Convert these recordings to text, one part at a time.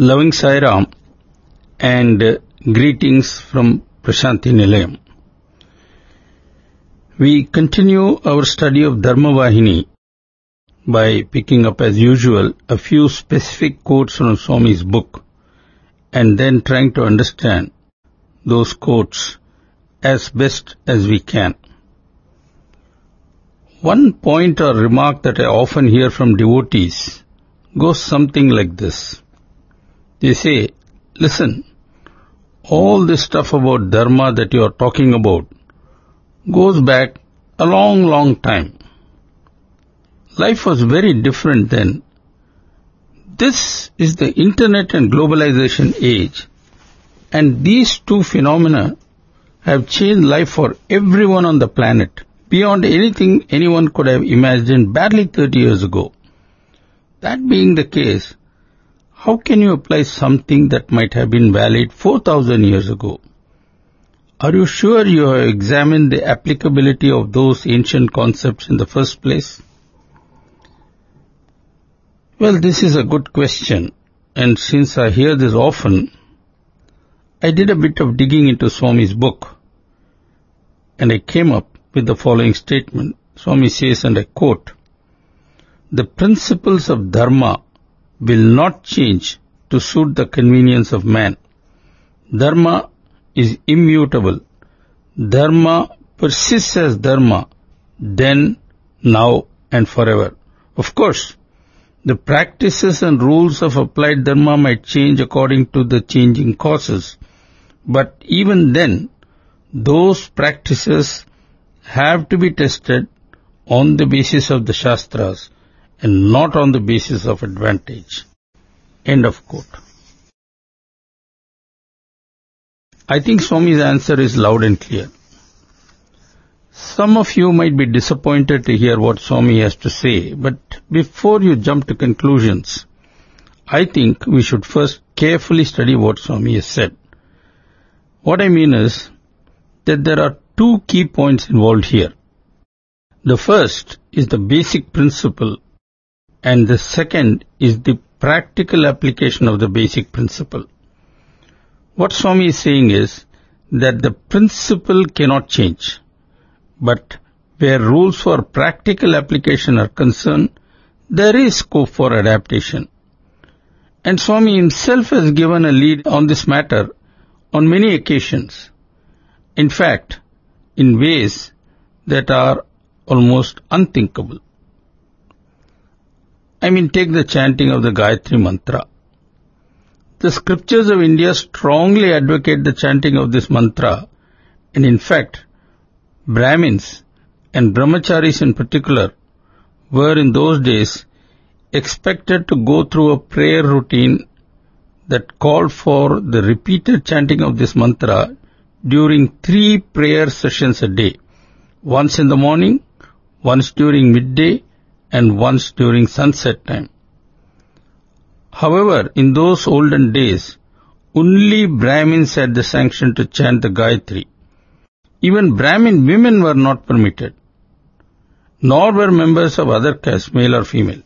Loving Sai Ram and greetings from Prashanti Nilayam. We continue our study of Dharma Vahini by picking up as usual a few specific quotes from Swami's book and then trying to understand those quotes as best as we can. One point or remark that I often hear from devotees goes something like this. They say, listen, all this stuff about dharma that you are talking about goes back a long, long time. Life was very different then. This is the internet and globalization age, and these two phenomena have changed life for everyone on the planet beyond anything anyone could have imagined barely 30 years ago. That being the case, how can you apply something that might have been valid 4000 years ago? Are you sure you have examined the applicability of those ancient concepts in the first place? Well, this is a good question, and since I hear this often, I did a bit of digging into Swami's book, and I came up with the following statement. Swami says, and I quote, The principles of Dharma will not change to suit the convenience of man. Dharma is immutable. Dharma persists as Dharma, then, now, and forever. Of course, the practices and rules of applied Dharma might change according to the changing causes, but even then, those practices have to be tested on the basis of the Shastras and not on the basis of advantage. End of quote. I think Swami's answer is loud and clear. Some of you might be disappointed to hear what Swami has to say, but before you jump to conclusions, I think we should first carefully study what Swami has said. What I mean is that there are two key points involved here. The first is the basic principle and the second is the practical application of the basic principle. What Swami is saying is that the principle cannot change, but where rules for practical application are concerned, there is scope for adaptation. And Swami himself has given a lead on this matter on many occasions. In fact, in ways that are almost unthinkable. I mean, take the chanting of the Gayatri Mantra. The scriptures of India strongly advocate the chanting of this mantra, and in fact, Brahmins and Brahmacharis in particular were in those days expected to go through a prayer routine that called for the repeated chanting of this mantra during three prayer sessions a day, once in the morning, once during midday, and once during sunset time. However, in those olden days, only Brahmins had the sanction to chant the Gayatri. Even Brahmin women were not permitted, nor were members of other castes, male or female.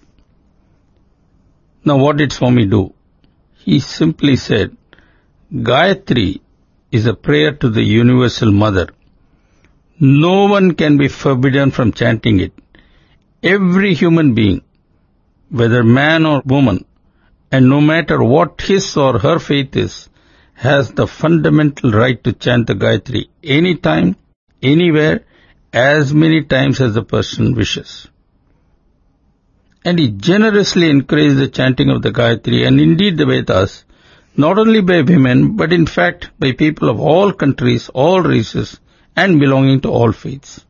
Now what did Swami do? He simply said, Gayatri is a prayer to the Universal Mother. No one can be forbidden from chanting it. Every human being, whether man or woman, and no matter what his or her faith is, has the fundamental right to chant the Gayatri anytime, anywhere, as many times as the person wishes. And he generously encouraged the chanting of the Gayatri and indeed the Vedas, not only by women, but in fact by people of all countries, all races, and belonging to all faiths.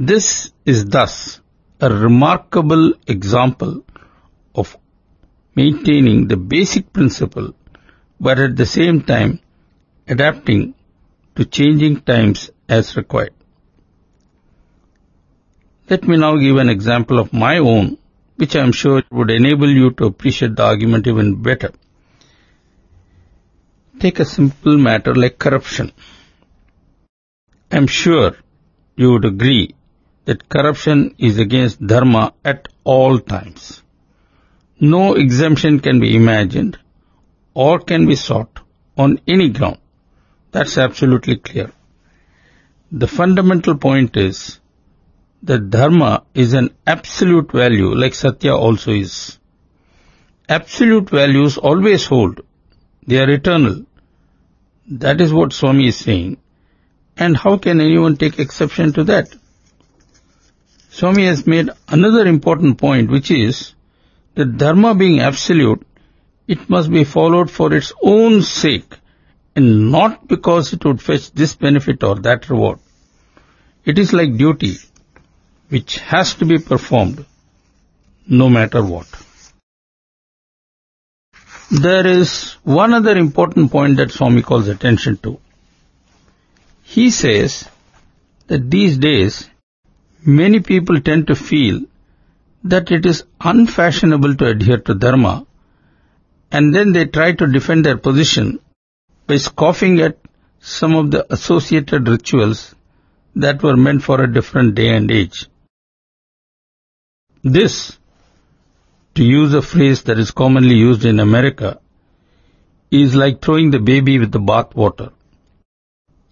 This is thus a remarkable example of maintaining the basic principle, but at the same time adapting to changing times as required. Let me now give an example of my own, which I am sure would enable you to appreciate the argument even better. Take a simple matter like corruption. I am sure you would agree that corruption is against dharma at all times. no exemption can be imagined or can be sought on any ground. That's absolutely clear. The fundamental point is that dharma is an absolute value like satya also is. Absolute values always hold. They are eternal. That is what Swami is saying. And how can anyone take exception to that? Swami has made another important point which is that dharma being absolute, it must be followed for its own sake and not because it would fetch this benefit or that reward. It is like duty which has to be performed no matter what. There is one other important point that Swami calls attention to. He says that these days many people tend to feel that it is unfashionable to adhere to Dharma and then they try to defend their position by scoffing at some of the associated rituals that were meant for a different day and age. This, to use a phrase that is commonly used in America, is like throwing the baby with the bathwater.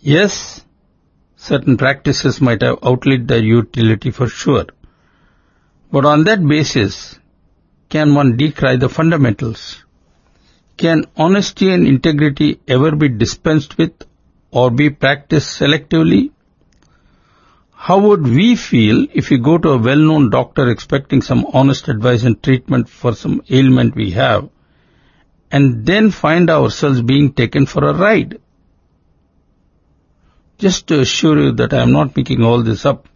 Yes, certain practices might have outlived their utility for sure. But on that basis, can one decry the fundamentals? Can honesty and integrity ever be dispensed with or be practiced selectively? How would we feel if we go to a well-known doctor expecting some honest advice and treatment for some ailment we have and then find ourselves being taken for a ride? Just to assure you that I am not making all this up,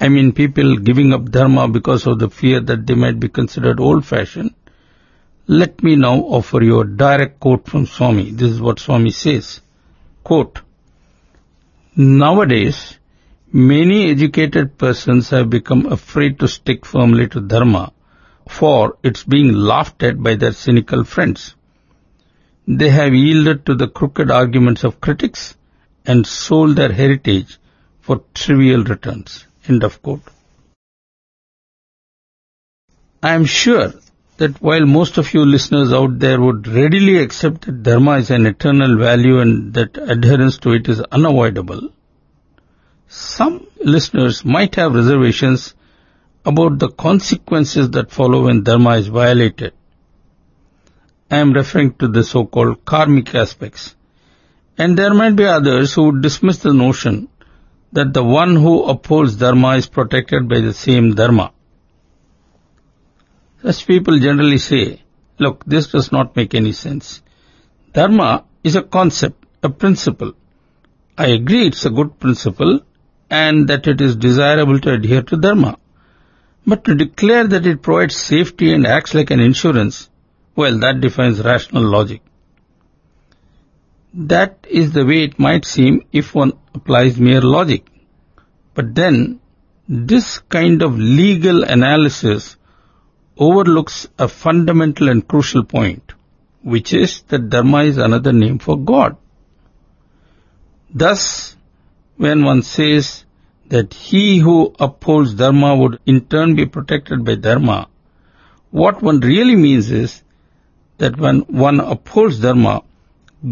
I mean people giving up dharma because of the fear that they might be considered old-fashioned. Let me now offer you a direct quote from Swami. This is what Swami says. Quote, Nowadays, many educated persons have become afraid to stick firmly to dharma for it's being laughed at by their cynical friends. They have yielded to the crooked arguments of critics and sold their heritage for trivial returns. End of quote. I am sure that while most of you listeners out there would readily accept that dharma is an eternal value and that adherence to it is unavoidable, some listeners might have reservations about the consequences that follow when dharma is violated. I am referring to the so-called karmic aspects. And there might be others who would dismiss the notion that the one who upholds dharma is protected by the same dharma. Such people generally say, look, this does not make any sense. Dharma is a concept, a principle. I agree it's a good principle and that it is desirable to adhere to Dharma. But to declare that it provides safety and acts like an insurance, well, that defines rational logic. That is the way it might seem if one applies mere logic. But then, this kind of legal analysis overlooks a fundamental and crucial point, which is that Dharma is another name for God. Thus, when one says that he who upholds Dharma would in turn be protected by Dharma, what one really means is that when one upholds Dharma,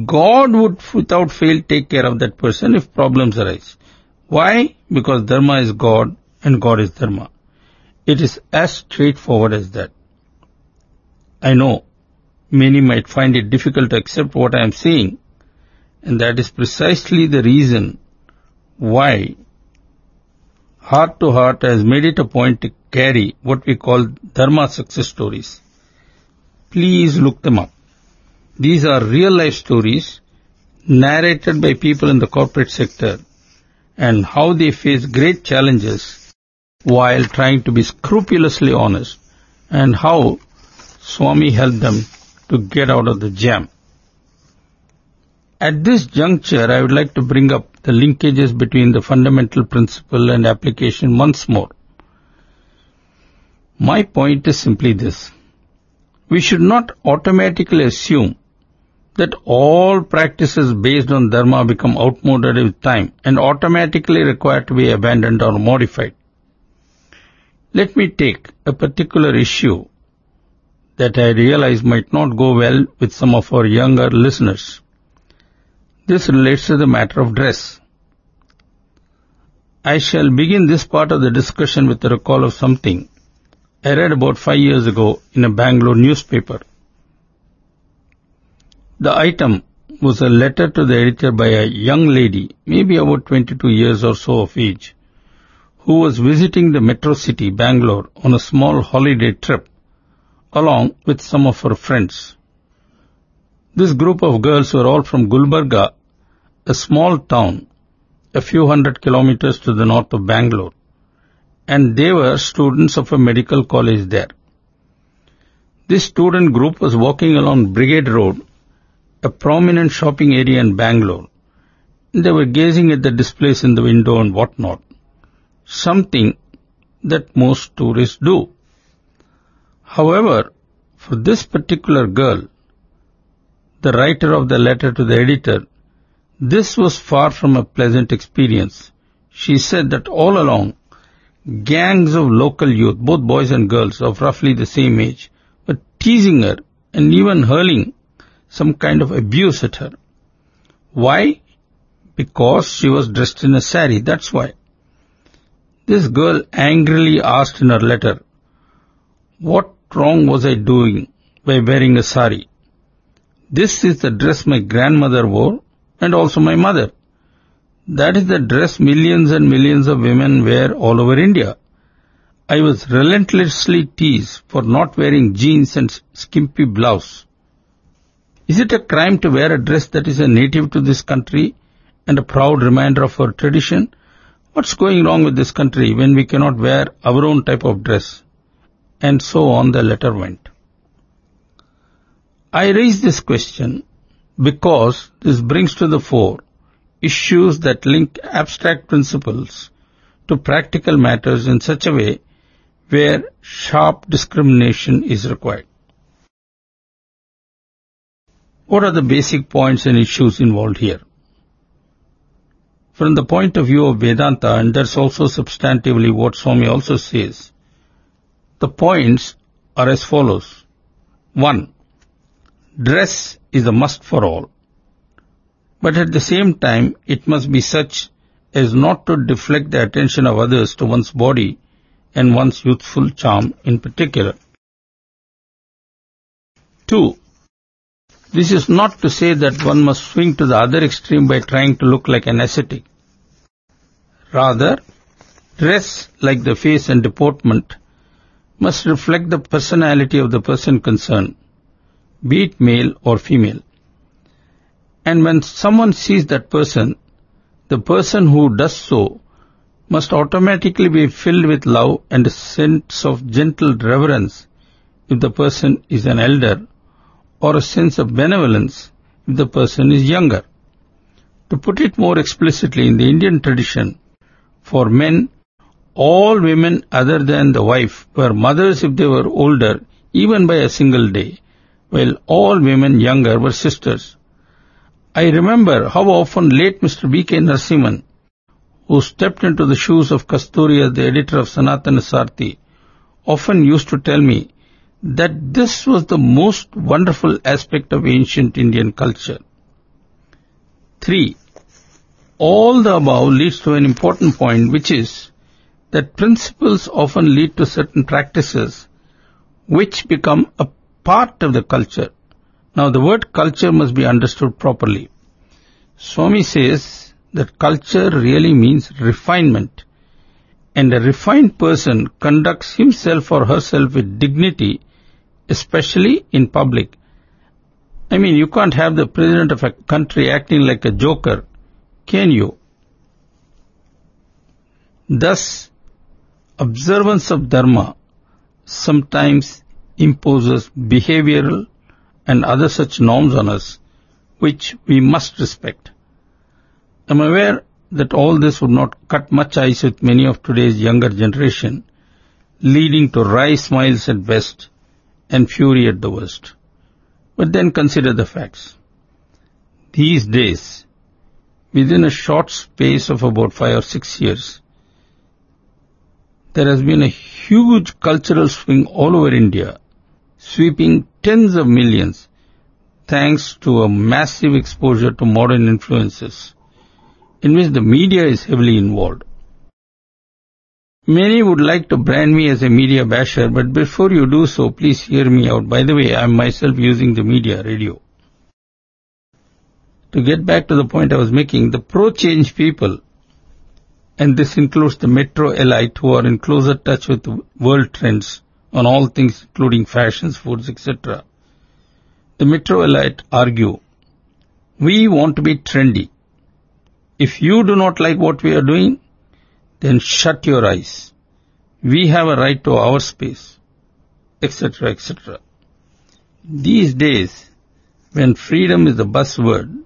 God would without fail take care of that person if problems arise. Why? Because Dharma is God and God is Dharma. It is as straightforward as that. I know many might find it difficult to accept what I am saying, and that is precisely the reason why Heart to Heart has made it a point to carry what we call Dharma success stories. Please look them up. These are real life stories narrated by people in the corporate sector and how they face great challenges while trying to be scrupulously honest and how Swami helped them to get out of the jam. At this juncture, I would like to bring up the linkages between the fundamental principle and application once more. My point is simply this. We should not automatically assume that all practices based on dharma become outmoded with time and automatically require to be abandoned or modified. Let me take a particular issue that I realize might not go well with some of our younger listeners. This relates to the matter of dress. I shall begin this part of the discussion with a recall of something I read about five years ago in a Bangalore newspaper. The item was a letter to the editor by a young lady, maybe about 22 years or so of age, who was visiting the metro city, Bangalore, on a small holiday trip, along with some of her friends. This group of girls were all from Gulbarga, a small town a few hundred kilometers to the north of Bangalore, and they were students of a medical college there. This student group was walking along Brigade Road, a prominent shopping area in Bangalore. They were gazing at the displays in the window and whatnot, something that most tourists do. However, for this particular girl, the writer of the letter to the editor this was far from a pleasant experience. She said that all along, gangs of local youth, both boys and girls of roughly the same age, were teasing her and even hurling some kind of abuse at her. Why? Because she was dressed in a sari, that's why. This girl angrily asked in her letter, what wrong was I doing by wearing a sari? This is the dress my grandmother wore and also my mother. That is the dress millions and millions of women wear all over India. I was relentlessly teased for not wearing jeans and skimpy blouse. Is it a crime to wear a dress that is a native to this country and a proud reminder of our tradition? What's going wrong with this country when we cannot wear our own type of dress? And so on the letter went. I raise this question because this brings to the fore issues that link abstract principles to practical matters in such a way where sharp discrimination is required. What are the basic points and issues involved here? From the point of view of Vedanta, and that's also substantively what Swami also says, the points are as follows. One, dress is a must for all. But at the same time, it must be such as not to deflect the attention of others to one's body and one's youthful charm in particular. 2. This is not to say that one must swing to the other extreme by trying to look like an ascetic. Rather, dress like the face and deportment must reflect the personality of the person concerned be it male or female. And when someone sees that person, the person who does so must automatically be filled with love and a sense of gentle reverence if the person is an elder, or a sense of benevolence if the person is younger. To put it more explicitly, in the Indian tradition, for men, all women other than the wife were mothers if they were older, even by a single day, while all women younger were sisters. I remember how often late Mr. V.K. Narasimhan, who stepped into the shoes of Kasturi as the editor of Sanatana Sarathi, often used to tell me that this was the most wonderful aspect of ancient Indian culture. 3. All the above leads to an important point which is that principles often lead to certain practices which become a part of the culture. Now the word culture must be understood properly. Swami says that culture really means refinement. And a refined person conducts himself or herself with dignity, especially in public. I mean, you can't have the president of a country acting like a joker, can you? Thus, observance of dharma sometimes imposes behavioral and other such norms on us which we must respect. I'm aware that all this would not cut much ice with many of today's younger generation, leading to wry smiles at best and fury at the worst. But then consider the facts. These days, within a short space of about five or six years, there has been a huge cultural swing all over India sweeping tens of millions thanks to a massive exposure to modern influences in which the media is heavily involved. Many would like to brand me as a media basher, but before you do so, please hear me out. By the way, I am myself using the media, radio. To get back to the point I was making, the pro-change people, and this includes the metro elite who are in closer touch with world trends on all things including fashions, foods, etc. The metro elite argue, we want to be trendy. If you do not like what we are doing, then shut your eyes. We have a right to our space, etc., etc. These days, when freedom is the buzzword,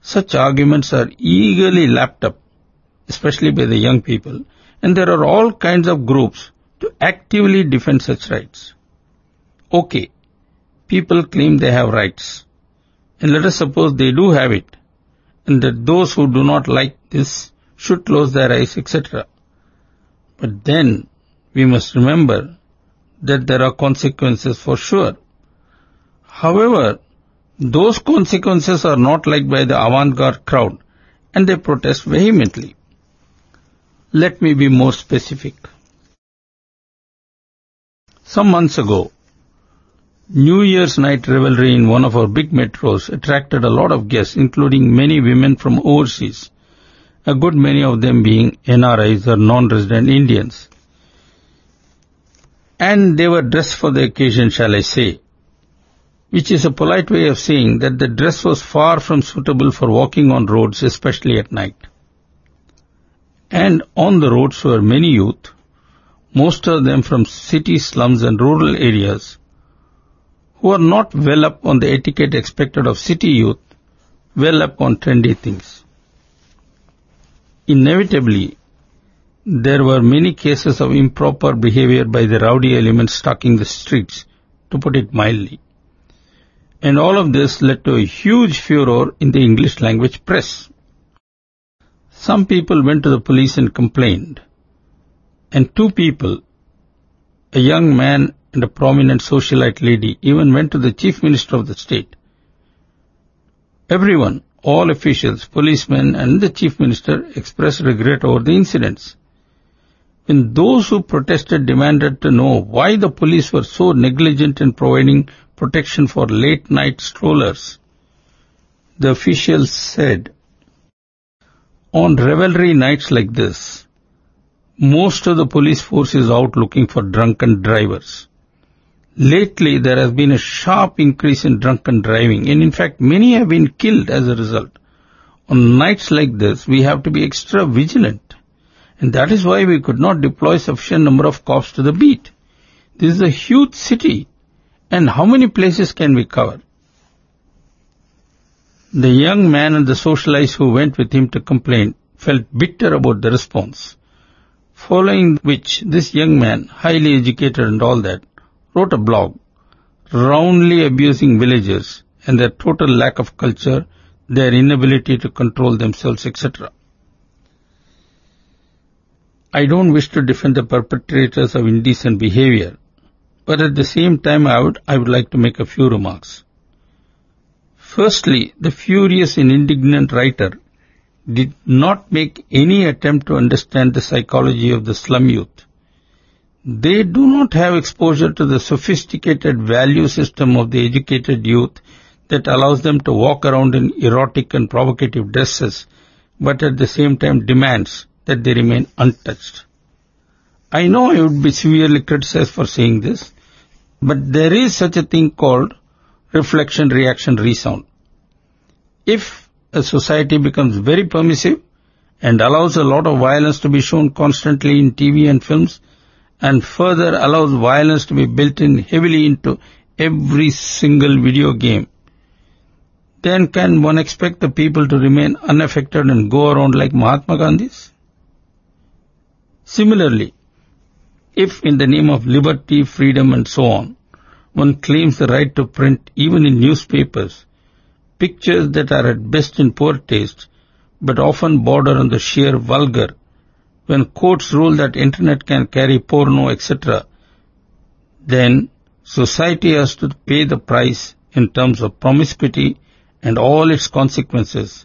such arguments are eagerly lapped up, especially by the young people, and there are all kinds of groups to actively defend such rights. Okay, people claim they have rights, and let us suppose they do have it, and that those who do not like this should close their eyes, etc. But then we must remember that there are consequences for sure. However, those consequences are not liked by the avant-garde crowd and they protest vehemently. Let me be more specific. Some months ago, New Year's night revelry in one of our big metros attracted a lot of guests, including many women from overseas a good many of them being NRIs or non-resident Indians. And they were dressed for the occasion, shall I say, which is a polite way of saying that the dress was far from suitable for walking on roads, especially at night. And on the roads were many youth, most of them from city slums and rural areas, who are not well up on the etiquette expected of city youth, well up on trendy things. Inevitably, there were many cases of improper behavior by the rowdy elements stalking the streets, to put it mildly. And all of this led to a huge furor in the English language press. Some people went to the police and complained. And two people, a young man and a prominent socialite lady, even went to the chief minister of the state. Everyone, all officials, policemen and the chief minister expressed regret over the incidents. When those who protested demanded to know why the police were so negligent in providing protection for late night strollers, the officials said, on revelry nights like this, most of the police force is out looking for drunken drivers. Lately, there has been a sharp increase in drunken driving, and in fact, many have been killed as a result. On nights like this, we have to be extra vigilant, and that is why we could not deploy sufficient number of cops to the beat. This is a huge city, and how many places can we cover? The young man and the socialites who went with him to complain felt bitter about the response. Following which, this young man, highly educated and all that, wrote a blog roundly abusing villagers and their total lack of culture, their inability to control themselves, etc. I don't wish to defend the perpetrators of indecent behavior, but at the same time I would, I would like to make a few remarks. Firstly, the furious and indignant writer did not make any attempt to understand the psychology of the slum youth they do not have exposure to the sophisticated value system of the educated youth that allows them to walk around in erotic and provocative dresses, but at the same time demands that they remain untouched. I know I would be severely criticized for saying this, but there is such a thing called reflection, reaction, resound. If a society becomes very permissive and allows a lot of violence to be shown constantly in TV and films, and further allows violence to be built in heavily into every single video game, then can one expect the people to remain unaffected and go around like Mahatma Gandhi's? Similarly, if in the name of liberty, freedom and so on, one claims the right to print even in newspapers pictures that are at best in poor taste but often border on the sheer vulgar when courts rule that internet can carry porno, etc., then society has to pay the price in terms of promiscuity and all its consequences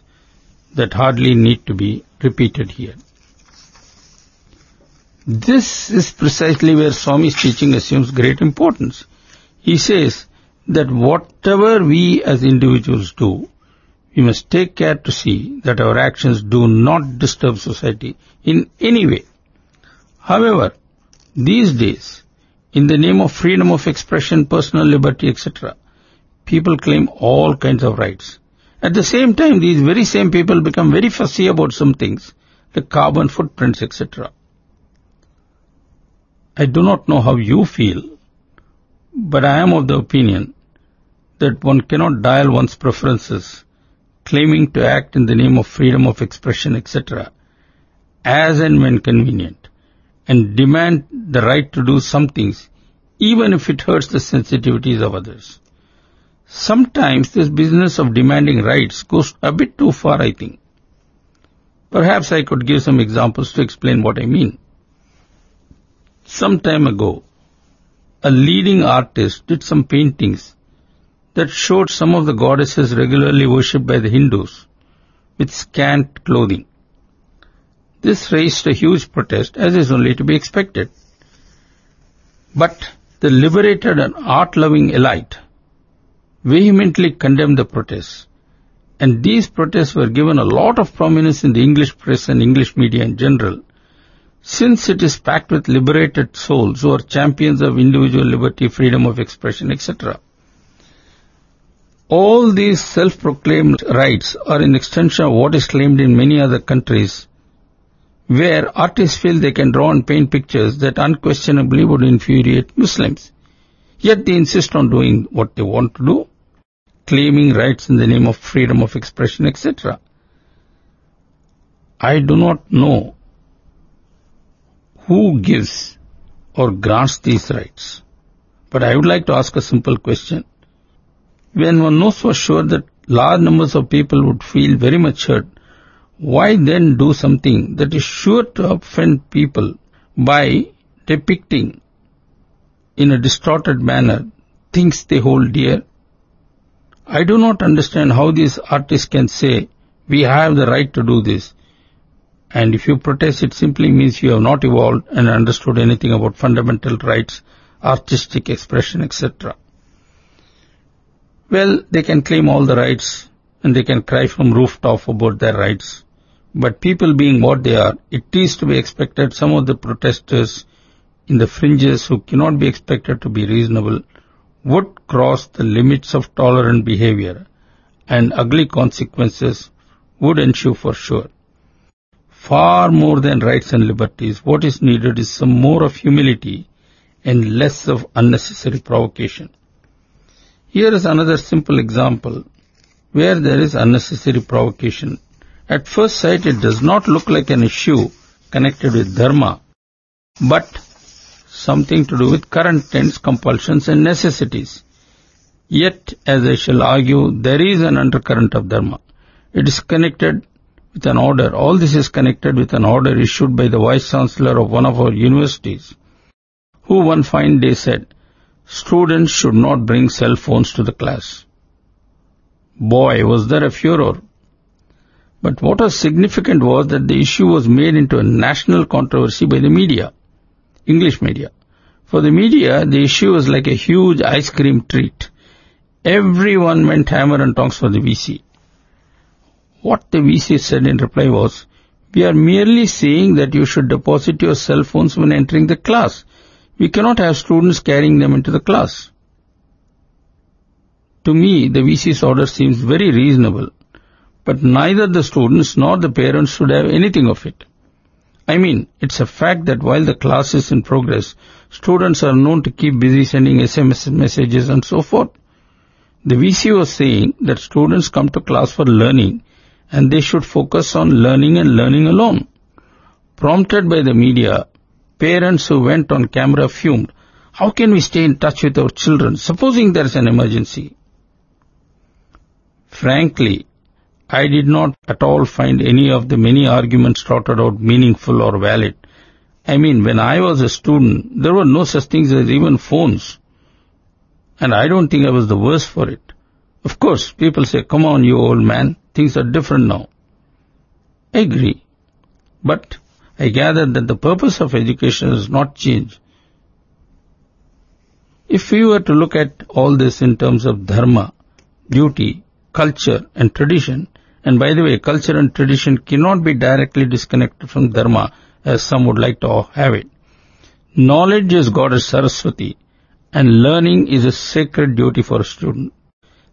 that hardly need to be repeated here. This is precisely where Swami's teaching assumes great importance. He says that whatever we as individuals do, we must take care to see that our actions do not disturb society in any way. However, these days, in the name of freedom of expression, personal liberty, etc., people claim all kinds of rights. At the same time, these very same people become very fussy about some things, like carbon footprints, etc. I do not know how you feel, but I am of the opinion that one cannot dial one's preferences, claiming to act in the name of freedom of expression, etc., as and when convenient, and demand the right to do some things, even if it hurts the sensitivities of others. Sometimes this business of demanding rights goes a bit too far, I think. Perhaps I could give some examples to explain what I mean. Some time ago, a leading artist did some paintings that showed some of the goddesses regularly worshipped by the Hindus with scant clothing. This raised a huge protest as is only to be expected. But the liberated and art-loving elite vehemently condemned the protests. And these protests were given a lot of prominence in the English press and English media in general since it is packed with liberated souls who are champions of individual liberty, freedom of expression, etc. All these self-proclaimed rights are an extension of what is claimed in many other countries where artists feel they can draw and paint pictures that unquestionably would infuriate Muslims. Yet they insist on doing what they want to do, claiming rights in the name of freedom of expression, etc. I do not know who gives or grants these rights. But I would like to ask a simple question. When one knows for sure that large numbers of people would feel very much hurt, why then do something that is sure to offend people by depicting in a distorted manner things they hold dear? I do not understand how these artists can say, we have the right to do this, and if you protest, it simply means you have not evolved and understood anything about fundamental rights, artistic expression, etc. Well, they can claim all the rights and they can cry from rooftop about their rights. But people being what they are, it is to be expected some of the protesters in the fringes who cannot be expected to be reasonable would cross the limits of tolerant behavior and ugly consequences would ensue for sure far more than rights and liberties. What is needed is some more of humility and less of unnecessary provocation. Here is another simple example where there is unnecessary provocation. At first sight, it does not look like an issue connected with dharma, but something to do with current tense compulsions and necessities. Yet, as I shall argue, there is an undercurrent of dharma. It is connected with an order. All this is connected with an order issued by the Vice Chancellor of one of our universities, who one fine day said, students should not bring cell phones to the class. Boy, was there a furor. But what was significant was that the issue was made into a national controversy by the media, English media. For the media, the issue was like a huge ice cream treat. Everyone went hammer and tongs for the VC. What the VC said in reply was, we are merely saying that you should deposit your cell phones when entering the class. We cannot have students carrying them into the class. To me, the VC's order seems very reasonable, but neither the students nor the parents should have anything of it. I mean, it's a fact that while the class is in progress, students are known to keep busy sending SMS messages and so forth. The VC was saying that students come to class for learning and they should focus on learning and learning alone. Prompted by the media, parents who went on camera fumed, how can we stay in touch with our children, supposing there is an emergency? Frankly, I did not at all find any of the many arguments trotted out meaningful or valid. I mean, when I was a student, there were no such things as even phones. And I don't think I was the worst for it. Of course, people say, come on, you old man, things are different now. I agree. But I gather that the purpose of education has not changed. If we were to look at all this in terms of dharma, duty, culture and tradition, and by the way, culture and tradition cannot be directly disconnected from dharma as some would like to have it. Knowledge is Goddess Saraswati and learning is a sacred duty for a student.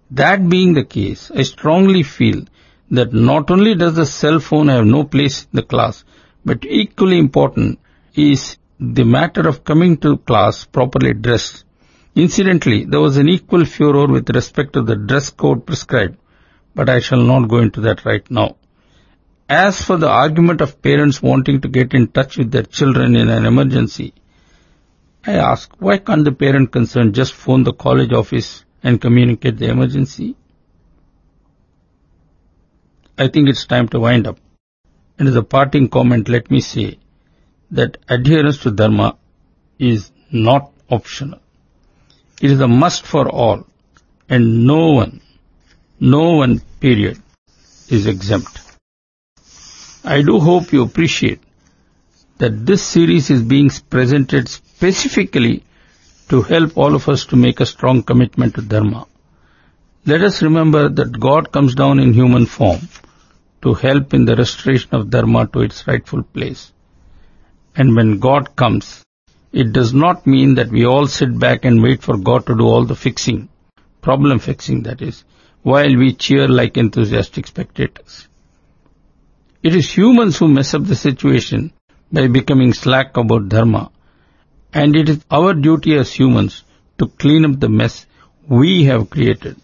That being the case, I strongly feel that not only does the cell phone have no place in the class, but equally important is the matter of coming to class properly dressed. Incidentally, there was an equal furor with respect to the dress code prescribed, but I shall not go into that right now. As for the argument of parents wanting to get in touch with their children in an emergency, I ask, why can't the parent concerned just phone the college office and communicate the emergency? I think it's time to wind up. And as a parting comment, let me say that adherence to Dharma is not optional. It is a must for all, and no one, no one, period, is exempt. I do hope you appreciate that this series is being presented specifically to help all of us to make a strong commitment to Dharma. Let us remember that God comes down in human form to help in the restoration of Dharma to its rightful place. And when God comes, it does not mean that we all sit back and wait for God to do all the fixing, problem fixing that is, while we cheer like enthusiastic spectators. It is humans who mess up the situation by becoming slack about dharma, and it is our duty as humans to clean up the mess we have created.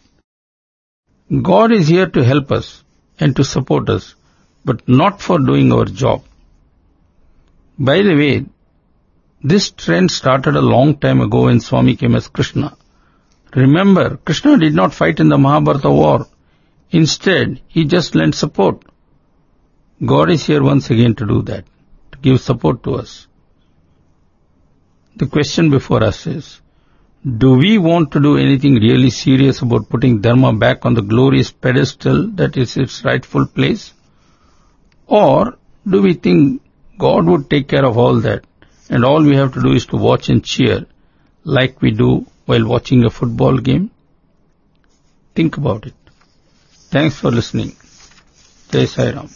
God is here to help us and to support us, but not for doing our job. By the way, this trend started a long time ago when Swami came as Krishna. Remember, Krishna did not fight in the Mahabharata war. Instead, he just lent support. God is here once again to do that, to give support to us. The question before us is, do we want to do anything really serious about putting Dharma back on the glorious pedestal that is its rightful place? Or do we think God would take care of all that and all we have to do is to watch and cheer like we do while watching a football game? Think about it. Thanks for listening. Jai Sai Ram.